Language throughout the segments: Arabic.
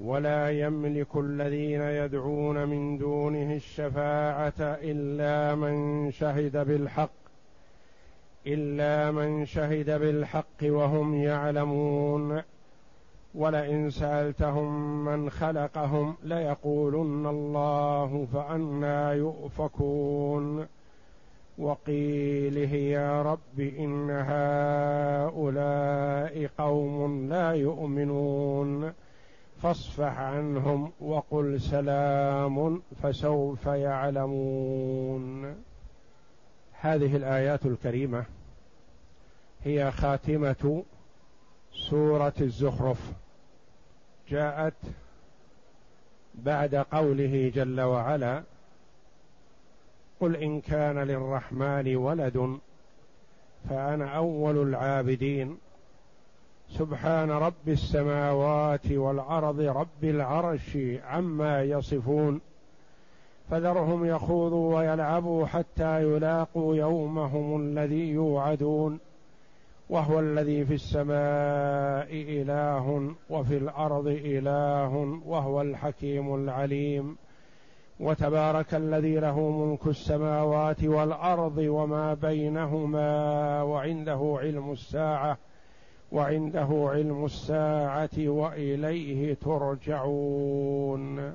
ولا يملك الذين يدعون من دونه الشفاعة إلا من شهد بالحق إلا من شهد بالحق وهم يعلمون. ولئن سألتهم من خلقهم ليقولن الله فانى يؤفكون. وقيله يا رب إن هؤلاء قوم لا يؤمنون. فاصفح عنهم وقل سلام فسوف يعلمون. هذه الآيات الكريمة هي خاتمة سورة الزخرف. جاءت بعد قوله جل وعلا قل إن كان للرحمن ولد فأنا أول العابدين سبحان رب السماوات والأرض رب العرش عما يصفون. فذرهم يخوضوا ويلعبوا حتى يلاقوا يومهم الذي يوعدون. وهو الذي في السماء إله وفي الأرض إله وهو الحكيم العليم. وتبارك الذي له ملك السماوات والأرض وما بينهما وعنده علم الساعة. وعنده علم الساعة وإليه ترجعون.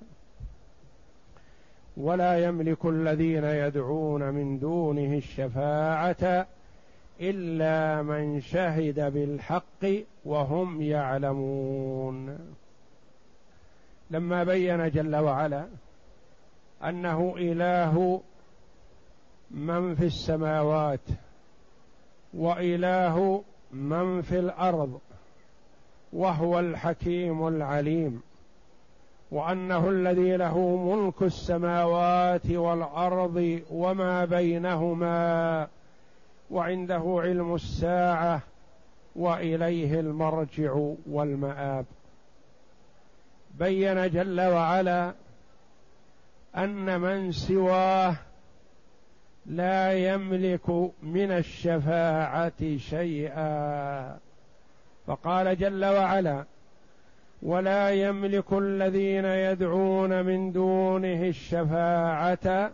ولا يملك الذين يدعون من دونه الشفاعة إلا من شهد بالحق وهم يعلمون. لما بين جل وعلا أنه إله من في السماوات وإله من في الأرض وهو الحكيم العليم وأنه الذي له ملك السماوات والأرض وما بينهما وعنده علم الساعة وإليه المرجع والمآب. بين جل وعلا أن من سواه لا يملك من الشفاعة شيئا. فقال جل وعلا ولا يملك الذين يدعون من دونه الشفاعة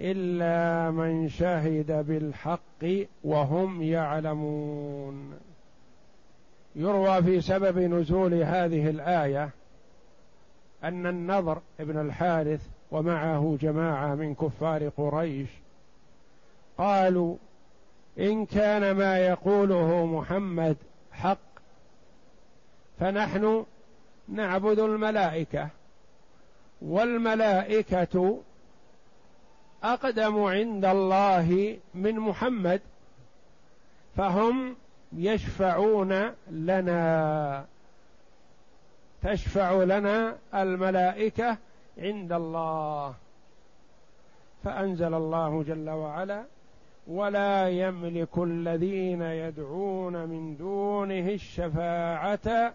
إلا من شهد بالحق وهم يعلمون. يروى في سبب نزول هذه الآية أن النضر ابن الحارث ومعه جماعة من كفار قريش قالوا إن كان ما يقوله محمد حق فنحن نعبد الملائكة والملائكة أقدم عند الله من محمد فهم يشفعون لنا تشفع لنا الملائكة عند الله. فأنزل الله جل وعلا ولا يملك الذين يدعون من دونه الشفاعة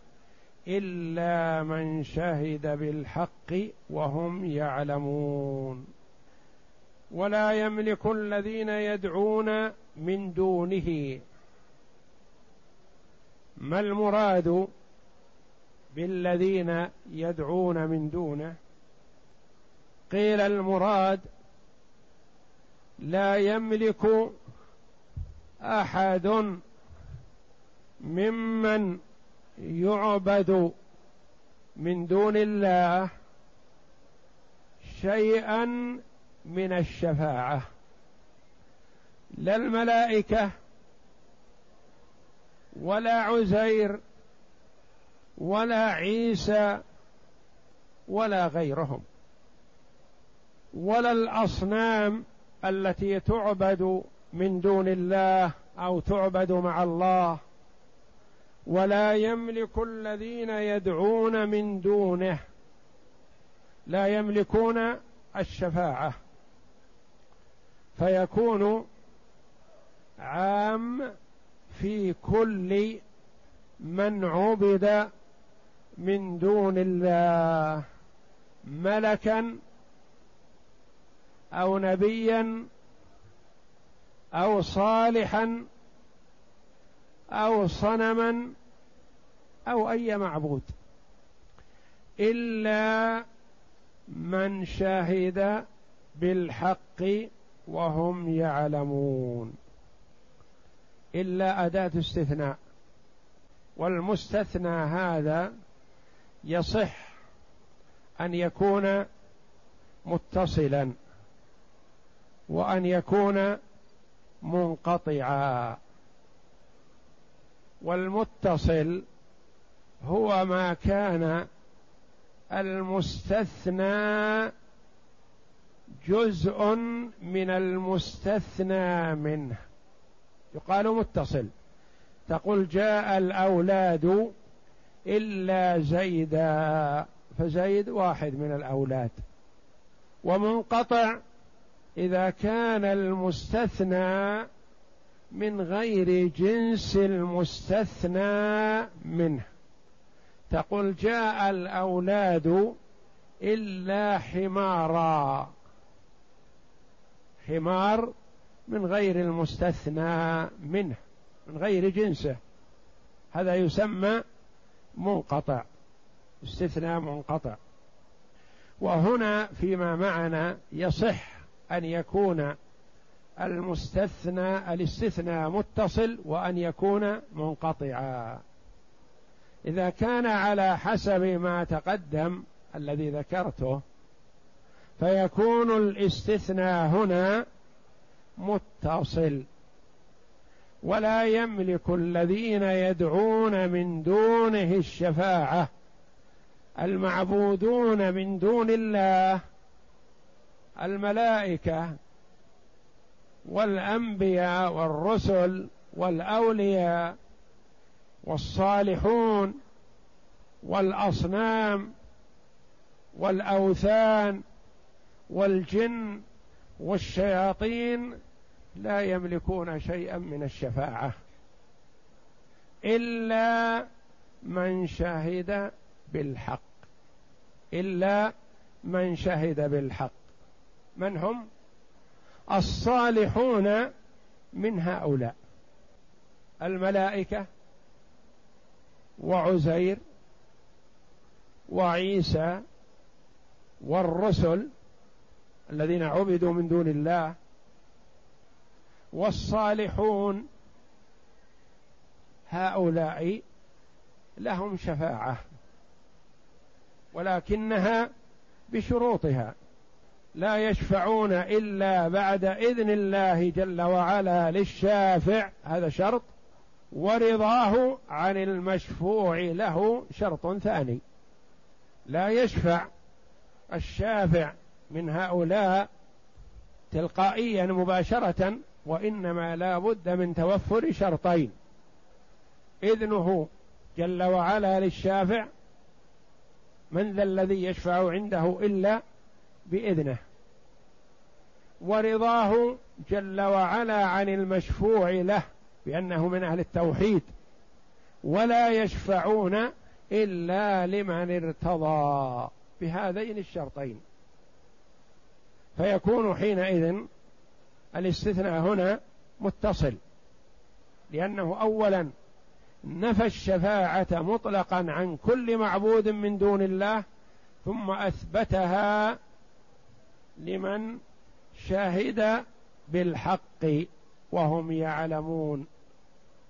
إلا من شهد بالحق وهم يعلمون. ولا يملك الذين يدعون من دونه. ما المراد بالذين يدعون من دونه؟ قيل المراد لا يملك أحد ممن يعبد من دون الله شيئا من الشفاعة. لا الملائكة ولا عزير ولا عيسى ولا غيرهم ولا الأصنام التي تعبد من دون الله أو تعبد مع الله ولا يملك الذين يدعون من دونه لا يملكون الشفاعة. فيكون عام في كل من عبد من دون الله ملكا أو نبيا أو صالحا أو صنما أو أي معبود. إلا من شهد بالحق وهم يعلمون. إلا أداة استثناء. والمستثنى هذا يصح أن يكون متصلا. وأن يكون منقطعا. والمتصل هو ما كان المستثنى جزء من المستثنى منه. يقال متصل. تقول جاء الأولاد إلا زيدا فزيد واحد من الأولاد. ومنقطع إذا كان المستثنى من غير جنس المستثنى منه. تقول جاء الأولاد إلا حمارا. حمار من غير المستثنى منه من غير جنسه. هذا يسمى منقطع استثناء منقطع. وهنا فيما معنا يصح أن يكون المستثنى الاستثناء متصل وأن يكون منقطعا. إذا كان على حسب ما تقدم الذي ذكرته فيكون الاستثناء هنا متصل. ولا يملك الذين يدعون من دونه الشفاعة المعبودون من دون الله الملائكة والأنبياء والرسل والأولياء والصالحون والأصنام والأوثان والجن والشياطين لا يملكون شيئا من الشفاعة إلا من شهد بالحق. إلا من شهد بالحق. من هم الصالحون من هؤلاء؟ الملائكة وعزير وعيسى والرسل الذين عبدوا من دون الله والصالحون هؤلاء لهم شفاعة ولكنها بشروطها. لا يشفعون إلا بعد إذن الله جل وعلا للشافع. هذا شرط. ورضاه عن المشفوع له شرط ثاني. لا يشفع الشافع من هؤلاء تلقائيا مباشرة وإنما لا بد من توفر شرطين. إذنه جل وعلا للشافع من ذا الذي يشفع عنده إلا بإذنه. ورضاه جل وعلا عن المشفوع له بأنه من أهل التوحيد. ولا يشفعون إلا لمن ارتضى. بهذين الشرطين. فيكون حينئذ الاستثناء هنا متصل. لأنه أولا نفى الشفاعة مطلقا عن كل معبود من دون الله ثم أثبتها لمن شهد بالحق وهم يعلمون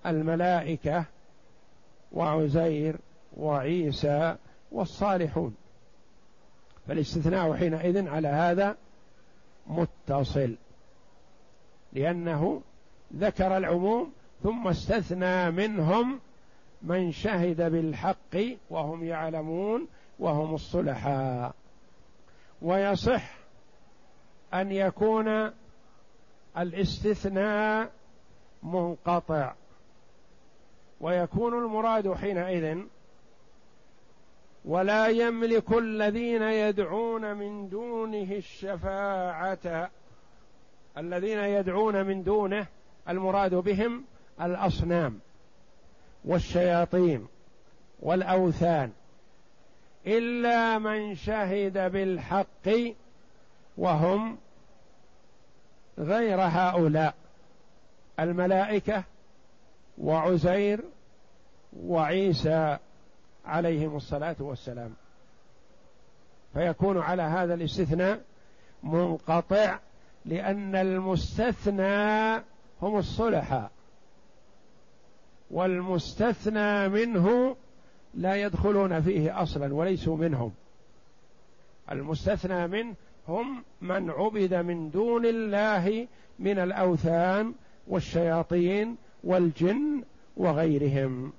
الملائكة وعزير وعيسى والصالحون. فالاستثناء حينئذ على هذا متصل لأنه ذكر العموم ثم استثنى منهم من شهد بالحق وهم يعلمون وهم الصلحاء. ويصح أن يكون الاستثناء منقطع. ويكون المراد حينئذ ولا يملك الذين يدعون من دونه الشفاعة الذين يدعون من دونه المراد بهم الأصنام والشياطين والأوثان. إلا من شهد بالحق وهم غير هؤلاء الملائكة وعزير وعيسى عليهم الصلاة والسلام. فيكون على هذا الاستثناء منقطع لأن المستثنى هم الصلحاء والمستثنى منه لا يدخلون فيه أصلا وليسوا منهم. المستثنى منه هم من عبد من دون الله من الأوثان والشياطين والجن وغيرهم.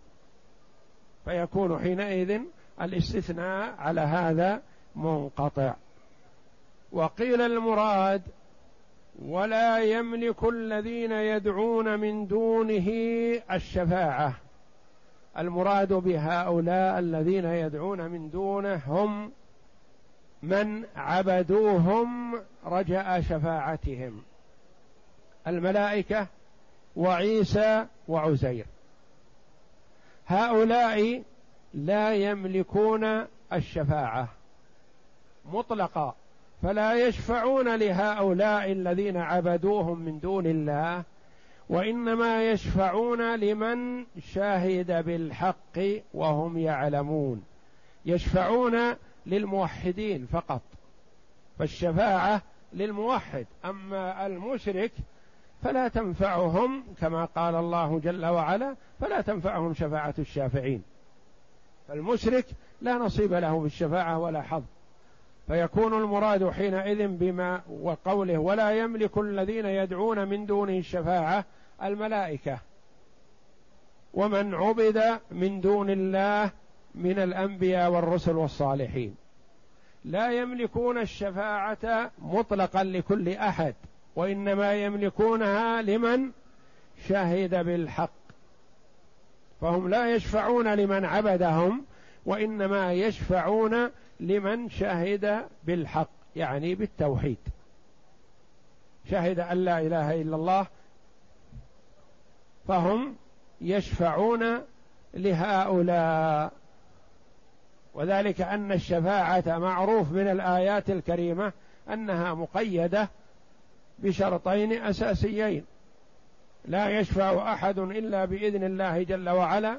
فيكون حينئذ الاستثناء على هذا منقطع. وقيل المراد ولا يملك الذين يدعون من دونه الشفاعة. المراد بهؤلاء الذين يدعون من دونه هم من عبدوهم رجاء شفاعتهم. الملائكة وعيسى وعزير. هؤلاء لا يملكون الشفاعة مطلقا فلا يشفعون لهؤلاء الذين عبدوهم من دون الله وإنما يشفعون لمن شهد بالحق وهم يعلمون. يشفعون للموحدين فقط فالشفاعة للموحد. أما المشرك فلا تنفعهم كما قال الله جل وعلا فلا تنفعهم شفاعة الشافعين. فالمشرك لا نصيب له في الشفاعة ولا حظ. فيكون المراد حينئذ بما وقوله ولا يملك الذين يدعون من دونه الشفاعة الملائكة ومن عبد من دون الله من الأنبياء والرسل والصالحين. لا يملكون الشفاعة مطلقا لكل أحد وإنما يملكونها لمن شهد بالحق. فهم لا يشفعون لمن عبدهم وإنما يشفعون لمن شهد بالحق يعني بالتوحيد. شهد أن لا إله إلا الله فهم يشفعون لهؤلاء. وذلك أن الشفاعة معروف من الآيات الكريمة أنها مقيدة بشرطين أساسيين. لا يشفع أحد إلا بإذن الله جل وعلا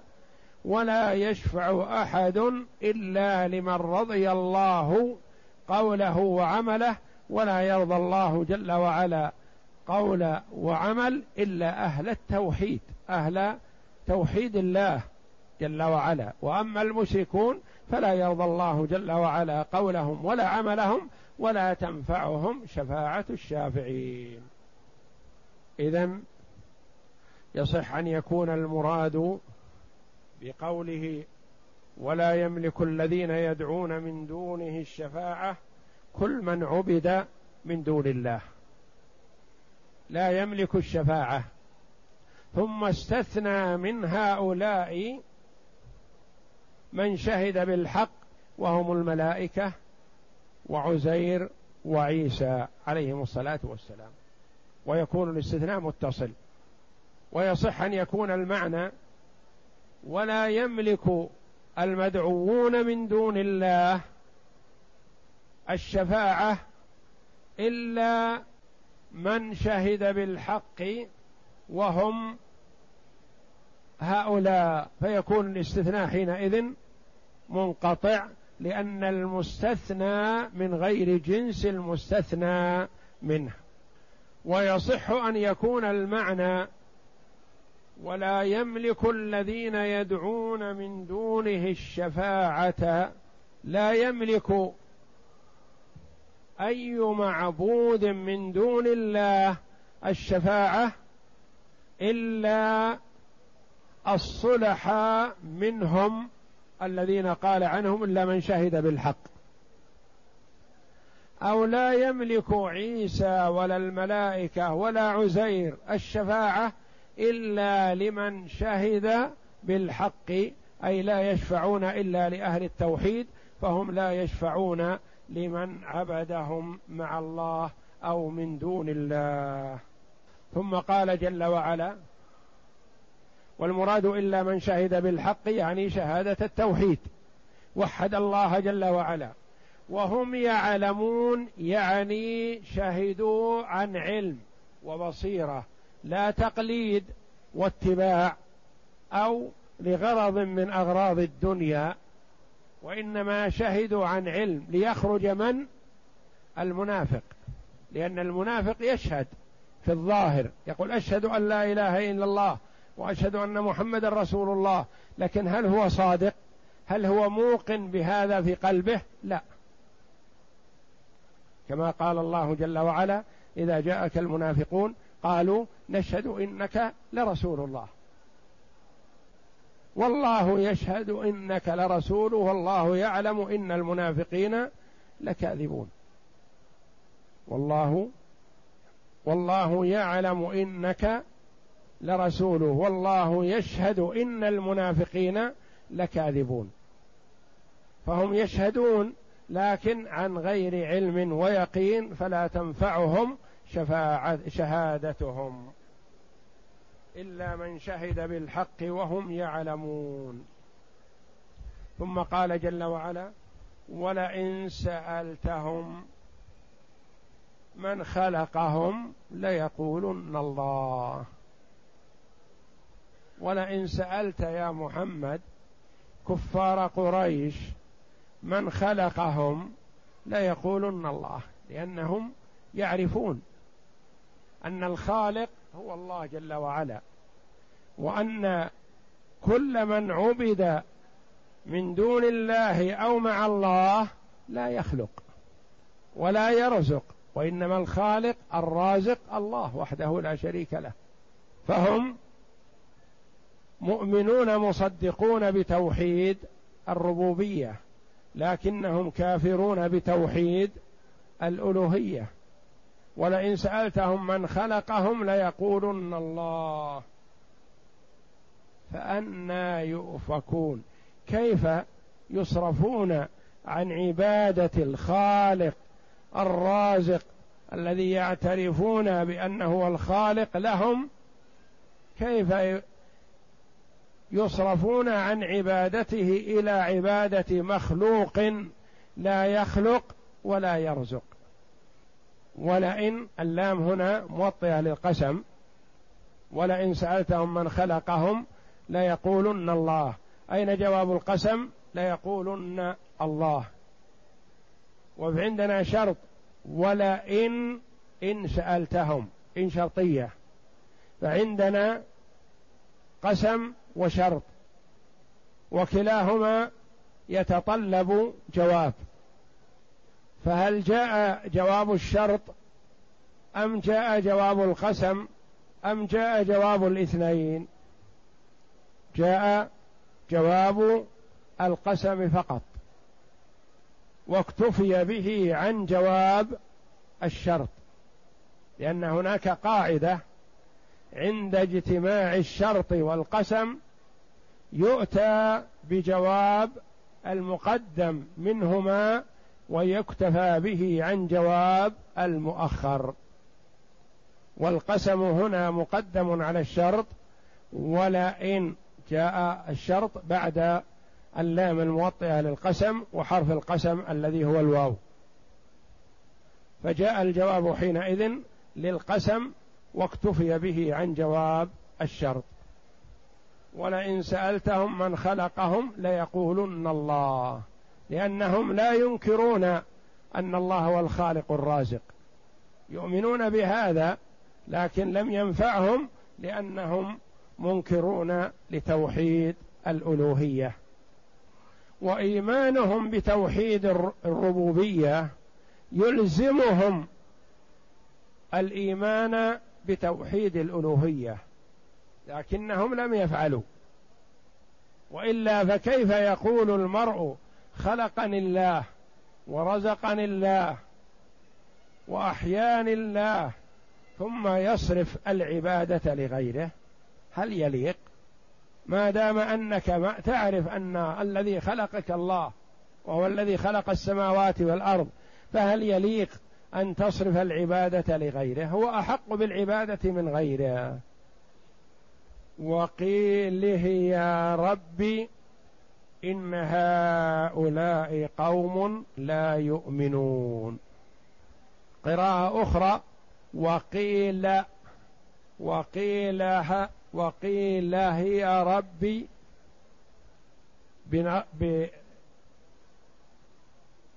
ولا يشفع أحد إلا لمن رضي الله قوله وعمله ولا يرضى الله جل وعلا قول وعمل إلا أهل التوحيد أهل توحيد الله. جل وعلا. وأما المشركون فلا يرضى الله جل وعلا قولهم ولا عملهم ولا تنفعهم شفاعة الشافعين. اذا يصح أن يكون المراد بقوله ولا يملك الذين يدعون من دونه الشفاعة كل من عبد من دون الله. لا يملك الشفاعة. ثم استثنى من هؤلاء من شهد بالحق وهم الملائكة وعزير وعيسى عليهم الصلاة والسلام. ويكون الاستثناء متصل. ويصح أن يكون المعنى ولا يملك المدعوون من دون الله الشفاعة إلا من شهد بالحق وهم هؤلاء فيكون الاستثناء حينئذ منقطع لأن المستثنى من غير جنس المستثنى منه. ويصح أن يكون المعنى ولا يملك الذين يدعون من دونه الشفاعة لا يملك أي معبود من دون الله الشفاعة إلا الصلحاء منهم الذين قال عنهم إلا من شهد بالحق. أو لا يملك عيسى ولا الملائكة ولا عزير الشفاعة إلا لمن شهد بالحق أي لا يشفعون إلا لأهل التوحيد فهم لا يشفعون لمن عبدهم مع الله أو من دون الله. ثم قال جل وعلا والمراد إلا من شهد بالحق يعني شهادة التوحيد. وحد الله جل وعلا. وهم يعلمون يعني شهدوا عن علم وبصيرة لا تقليد واتباع أو لغرض من أغراض الدنيا وإنما شهدوا عن علم. ليخرج من؟ المنافق. لأن المنافق يشهد في الظاهر. يقول أشهد أن لا إله إلا الله. وأشهد أن محمد رسول الله. لكن هل هو صادق؟ هل هو موقن بهذا في قلبه؟ لا. كما قال الله جل وعلا إذا جاءك المنافقون قالوا نشهد إنك لرسول الله. والله يشهد إنك لرسول والله يعلم إن المنافقين لكاذبون. والله والله يعلم إنك لرسوله والله يشهد إن المنافقين لكاذبون. فهم يشهدون لكن عن غير علم ويقين فلا تنفعهم شفاعة شهادتهم. إلا من شهد بالحق وهم يعلمون. ثم قال جل وعلا ولئن سألتهم من خلقهم ليقولن الله ولئن سألت يا محمد كفار قريش من خلقهم ليقولن الله لأنهم يعرفون أن الخالق هو الله جل وعلا وأن كل من عبد من دون الله أو مع الله لا يخلق ولا يرزق وإنما الخالق الرازق الله وحده لا شريك له فهم مؤمنون مصدقون بتوحيد الربوبية لكنهم كافرون بتوحيد الألوهية. ولئن سألتهم من خلقهم ليقولن الله. فانى يؤفكون. كيف يصرفون عن عبادة الخالق الرازق الذي يعترفون بأنه الخالق لهم؟ كيف يصرفون عن عبادته إلى عبادة مخلوق لا يخلق ولا يرزق. ولئن اللام هنا موطئة للقسم ولئن سألتهم من خلقهم ليقولن الله. أين جواب القسم؟ ليقولن الله. وعندنا شرط ولئن إن سألتهم إن شرطية. فعندنا قسم وشرط وكلاهما يتطلب جواب. فهل جاء جواب الشرط أم جاء جواب القسم أم جاء جواب الاثنين؟ جاء جواب القسم فقط واكتفي به عن جواب الشرط لأن هناك قاعدة عند اجتماع الشرط والقسم يؤتى بجواب المقدم منهما ويكتفى به عن جواب المؤخر. والقسم هنا مقدم على الشرط ولئن جاء الشرط بعد اللام الموطئة للقسم وحرف القسم الذي هو الواو. فجاء الجواب حينئذ للقسم واكتفي به عن جواب الشرط. ولئن سألتهم من خلقهم ليقولن الله لأنهم لا ينكرون أن الله هو الخالق الرازق. يؤمنون بهذا لكن لم ينفعهم لأنهم منكرون لتوحيد الألوهية. وإيمانهم بتوحيد الربوبية يلزمهم الإيمان بتوحيد الألوهية لكنهم لم يفعلوا. وإلا فكيف يقول المرء خلقني الله ورزقني الله وأحياني الله ثم يصرف العبادة لغيره؟ هل يليق؟ ما دام أنك ما تعرف أن الذي خلقك الله وهو الذي خلق السماوات والأرض فهل يليق أن تصرف العبادة لغيره هو أحق بالعبادة من غيره. وقيله يا ربي إن هؤلاء قوم لا يؤمنون. قراءة أخرى وقيل وقيل وقيل هي ربي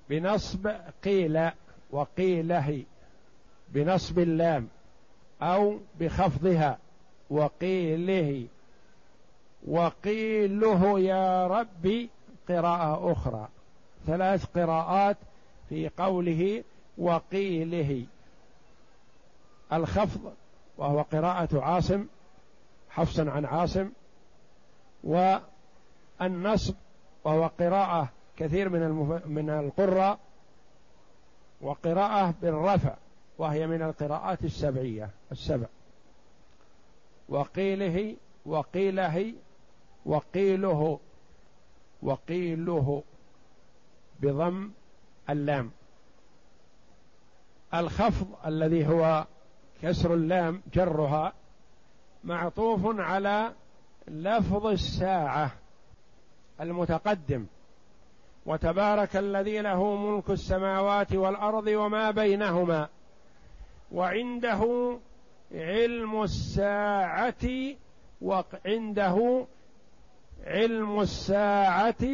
بنصب قيل. وقيله بنصب اللام أو بخفضها وقيله وقيله يا ربي قراءة أخرى ثلاث قراءات في قوله وقيله الخفض وهو قراءة عاصم حفصا عن عاصم والنصب وهو قراءة كثير من. من القراء وقراءة بالرفع وهي من القراءات السبعية السبع. وقيله وقيله وقيله وقيله بضم اللام. الخفض الذي هو كسر اللام جرها معطوف على لفظ الساعة المتقدم. وتبارك الذي له ملك السماوات والأرض وما بينهما وعنده علم الساعة وعنده علم الساعة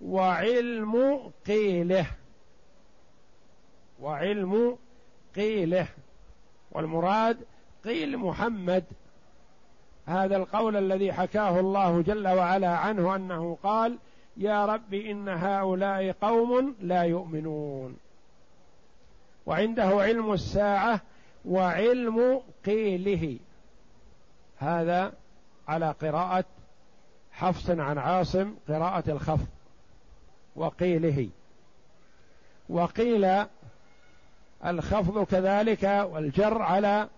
وعلم قيله. وعلم قيله. والمراد قيل محمد. هذا القول الذي حكاه الله جل وعلا عنه أنه قال يا رب إن هؤلاء قوم لا يؤمنون. وعنده علم الساعة وعلم قيله. هذا على قراءة حفص عن عاصم قراءة الخفض وقيله. وقيل الخفض كذلك والجر على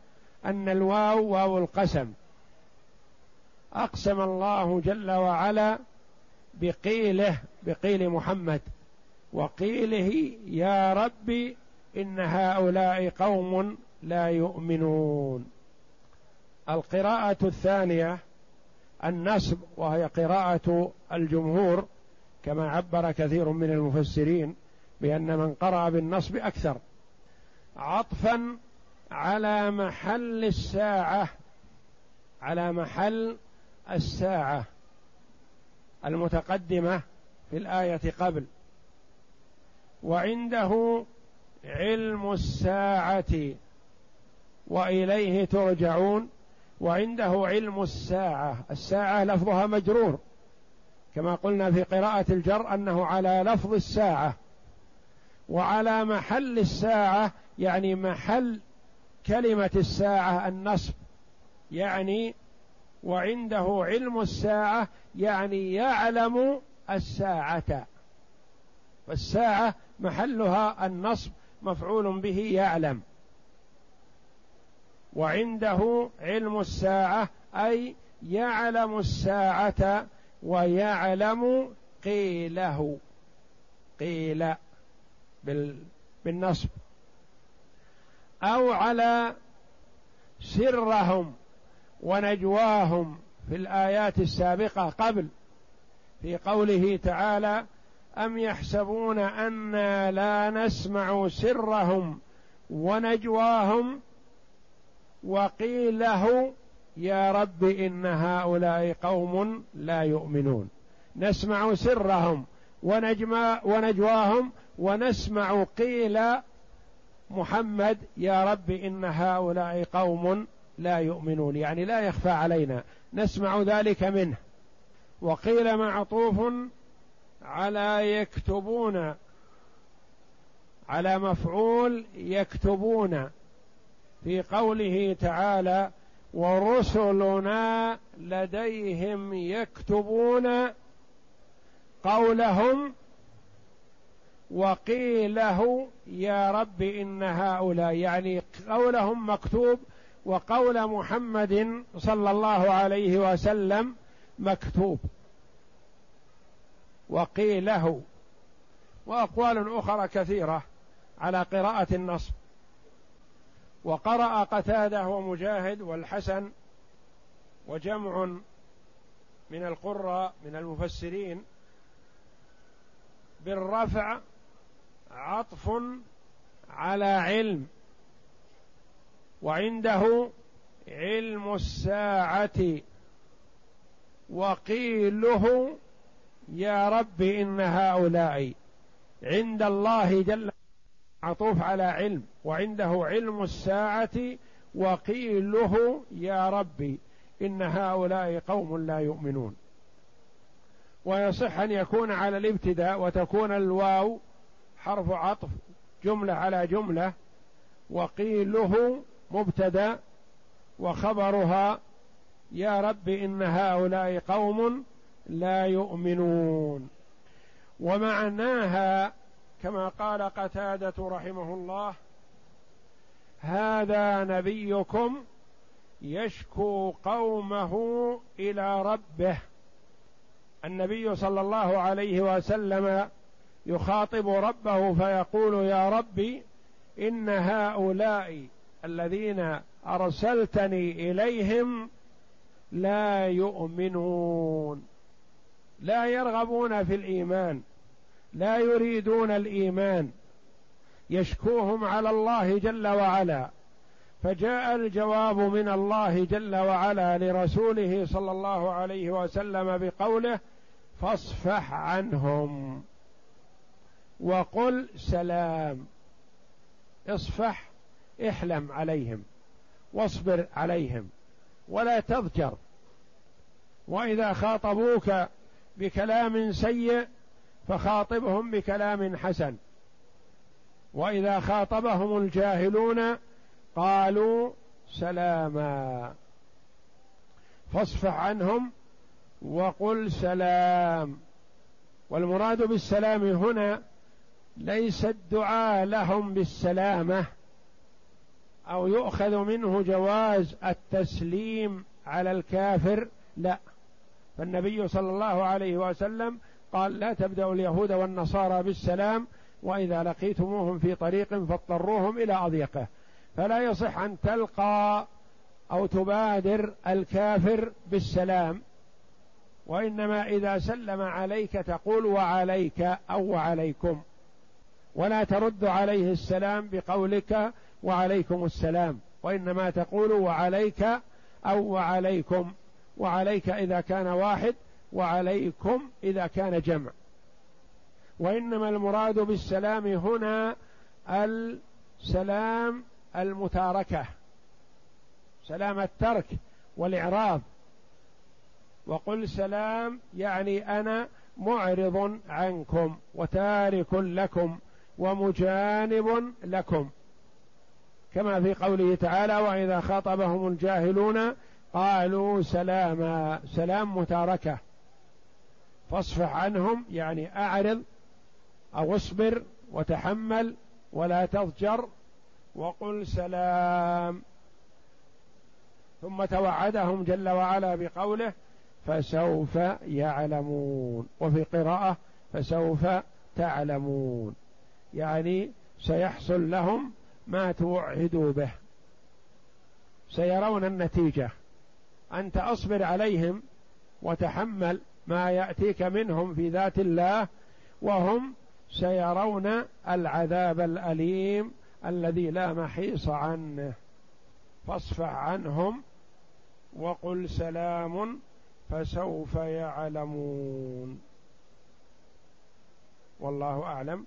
أن الواو واو القسم. أقسم الله جل وعلا بقيله بقيل محمد وقيله يا رب إن هؤلاء قوم لا يؤمنون. القراءة الثانية النصب وهي قراءة الجمهور كما عبر كثير من المفسرين بأن من قرأ بالنصب أكثر. عطفا على محل الساعة على محل الساعة. المتقدمة في الآية قبل. وعنده علم الساعة وإليه ترجعون. وعنده علم الساعة. الساعة لفظها مجرور. كما قلنا في قراءة الجر أنه على لفظ الساعة. وعلى محل الساعة يعني محل كلمة الساعة النصب. يعني وعنده علم الساعة يعني يعلم الساعة. فالساعة محلها النصب مفعول به يعلم. وعنده علم الساعة أي يعلم الساعة ويعلم قيله. قيل بالنصب. أو على سرهم. ونجواهم في الآيات السابقة قبل في قوله تعالى ام يحسبون أنا لا نسمع سرهم ونجواهم وقيل له يا رب ان هؤلاء قوم لا يؤمنون. نسمع سرهم ونجما ونجواهم ونسمع قيل محمد يا رب ان هؤلاء قوم لا يؤمنون يعني لا يخفى علينا. نسمع ذلك منه. وقيل معطوف على يكتبون على مفعول يكتبون. في قوله تعالى ورسلنا لديهم يكتبون قولهم وقيله يا رب إن هؤلاء يعني قولهم مكتوب وقول محمد صلى الله عليه وسلم مكتوب. وقيله. وأقوال أخرى كثيرة على قراءة النصب وقرأ قتادة ومجاهد والحسن وجمع من القراء من المفسرين. بالرفع عطف على علم. وعنده علم الساعة. وقيله يا رب إن هؤلاء عند الله جل عطوف على علم وعنده علم الساعة. وقيله يا ربي إن هؤلاء قوم لا يؤمنون. ويصح أن يكون على الابتداء وتكون الواو حرف عطف جملة على جملة. وقيله مبتدأ وخبرها يا رب إن هؤلاء قوم لا يؤمنون. ومعناها كما قال قتادة رحمه الله هذا نبيكم يشكو قومه إلى ربه. النبي صلى الله عليه وسلم يخاطب ربه فيقول يا ربي إن هؤلاء الذين أرسلتني إليهم لا يؤمنون. لا يرغبون في الإيمان. لا يريدون الإيمان. يشكوهم على الله جل وعلا. فجاء الجواب من الله جل وعلا لرسوله صلى الله عليه وسلم بقوله فاصفح عنهم وقل سلام. اصفح احلم عليهم واصبر عليهم ولا تضجر. وإذا خاطبوك بكلام سيء فخاطبهم بكلام حسن. وإذا خاطبهم الجاهلون قالوا سلاما. فاصفح عنهم وقل سلام. والمراد بالسلام هنا ليس الدعاء لهم بالسلامة أو يؤخذ منه جواز التسليم على الكافر؟ لا. فالنبي صلى الله عليه وسلم قال لا تبدأوا اليهود والنصارى بالسلام وإذا لقيتموهم في طريق فاضطروهم إلى أضيقه. فلا يصح أن تلقى أو تبادر الكافر بالسلام. وإنما إذا سلم عليك تقول وعليك أو وعليكم ولا ترد عليه السلام بقولك وعليكم السلام. وإنما تقول وعليك أو وعليكم. وعليك إذا كان واحد وعليكم إذا كان جمع. وإنما المراد بالسلام هنا السلام المتاركة. سلام الترك والإعراض. وقل سلام يعني أنا معرض عنكم وتارك لكم ومجانب لكم. كما في قوله تعالى واذا خاطبهم الجاهلون قالوا سلاما سلام متاركه. فاصفح عنهم يعني اعرض أو اصبر وتحمل ولا تضجر وقل سلام. ثم توعدهم جل وعلا بقوله فسوف يعلمون. وفي قراءه فسوف تعلمون. يعني سيحصل لهم ما توعدوا به. سيرون النتيجة. أنت أصبر عليهم وتحمل ما يأتيك منهم في ذات الله وهم سيرون العذاب الأليم الذي لا محيص عنه. فاصفح عنهم وقل سلام فسوف يعلمون. والله أعلم.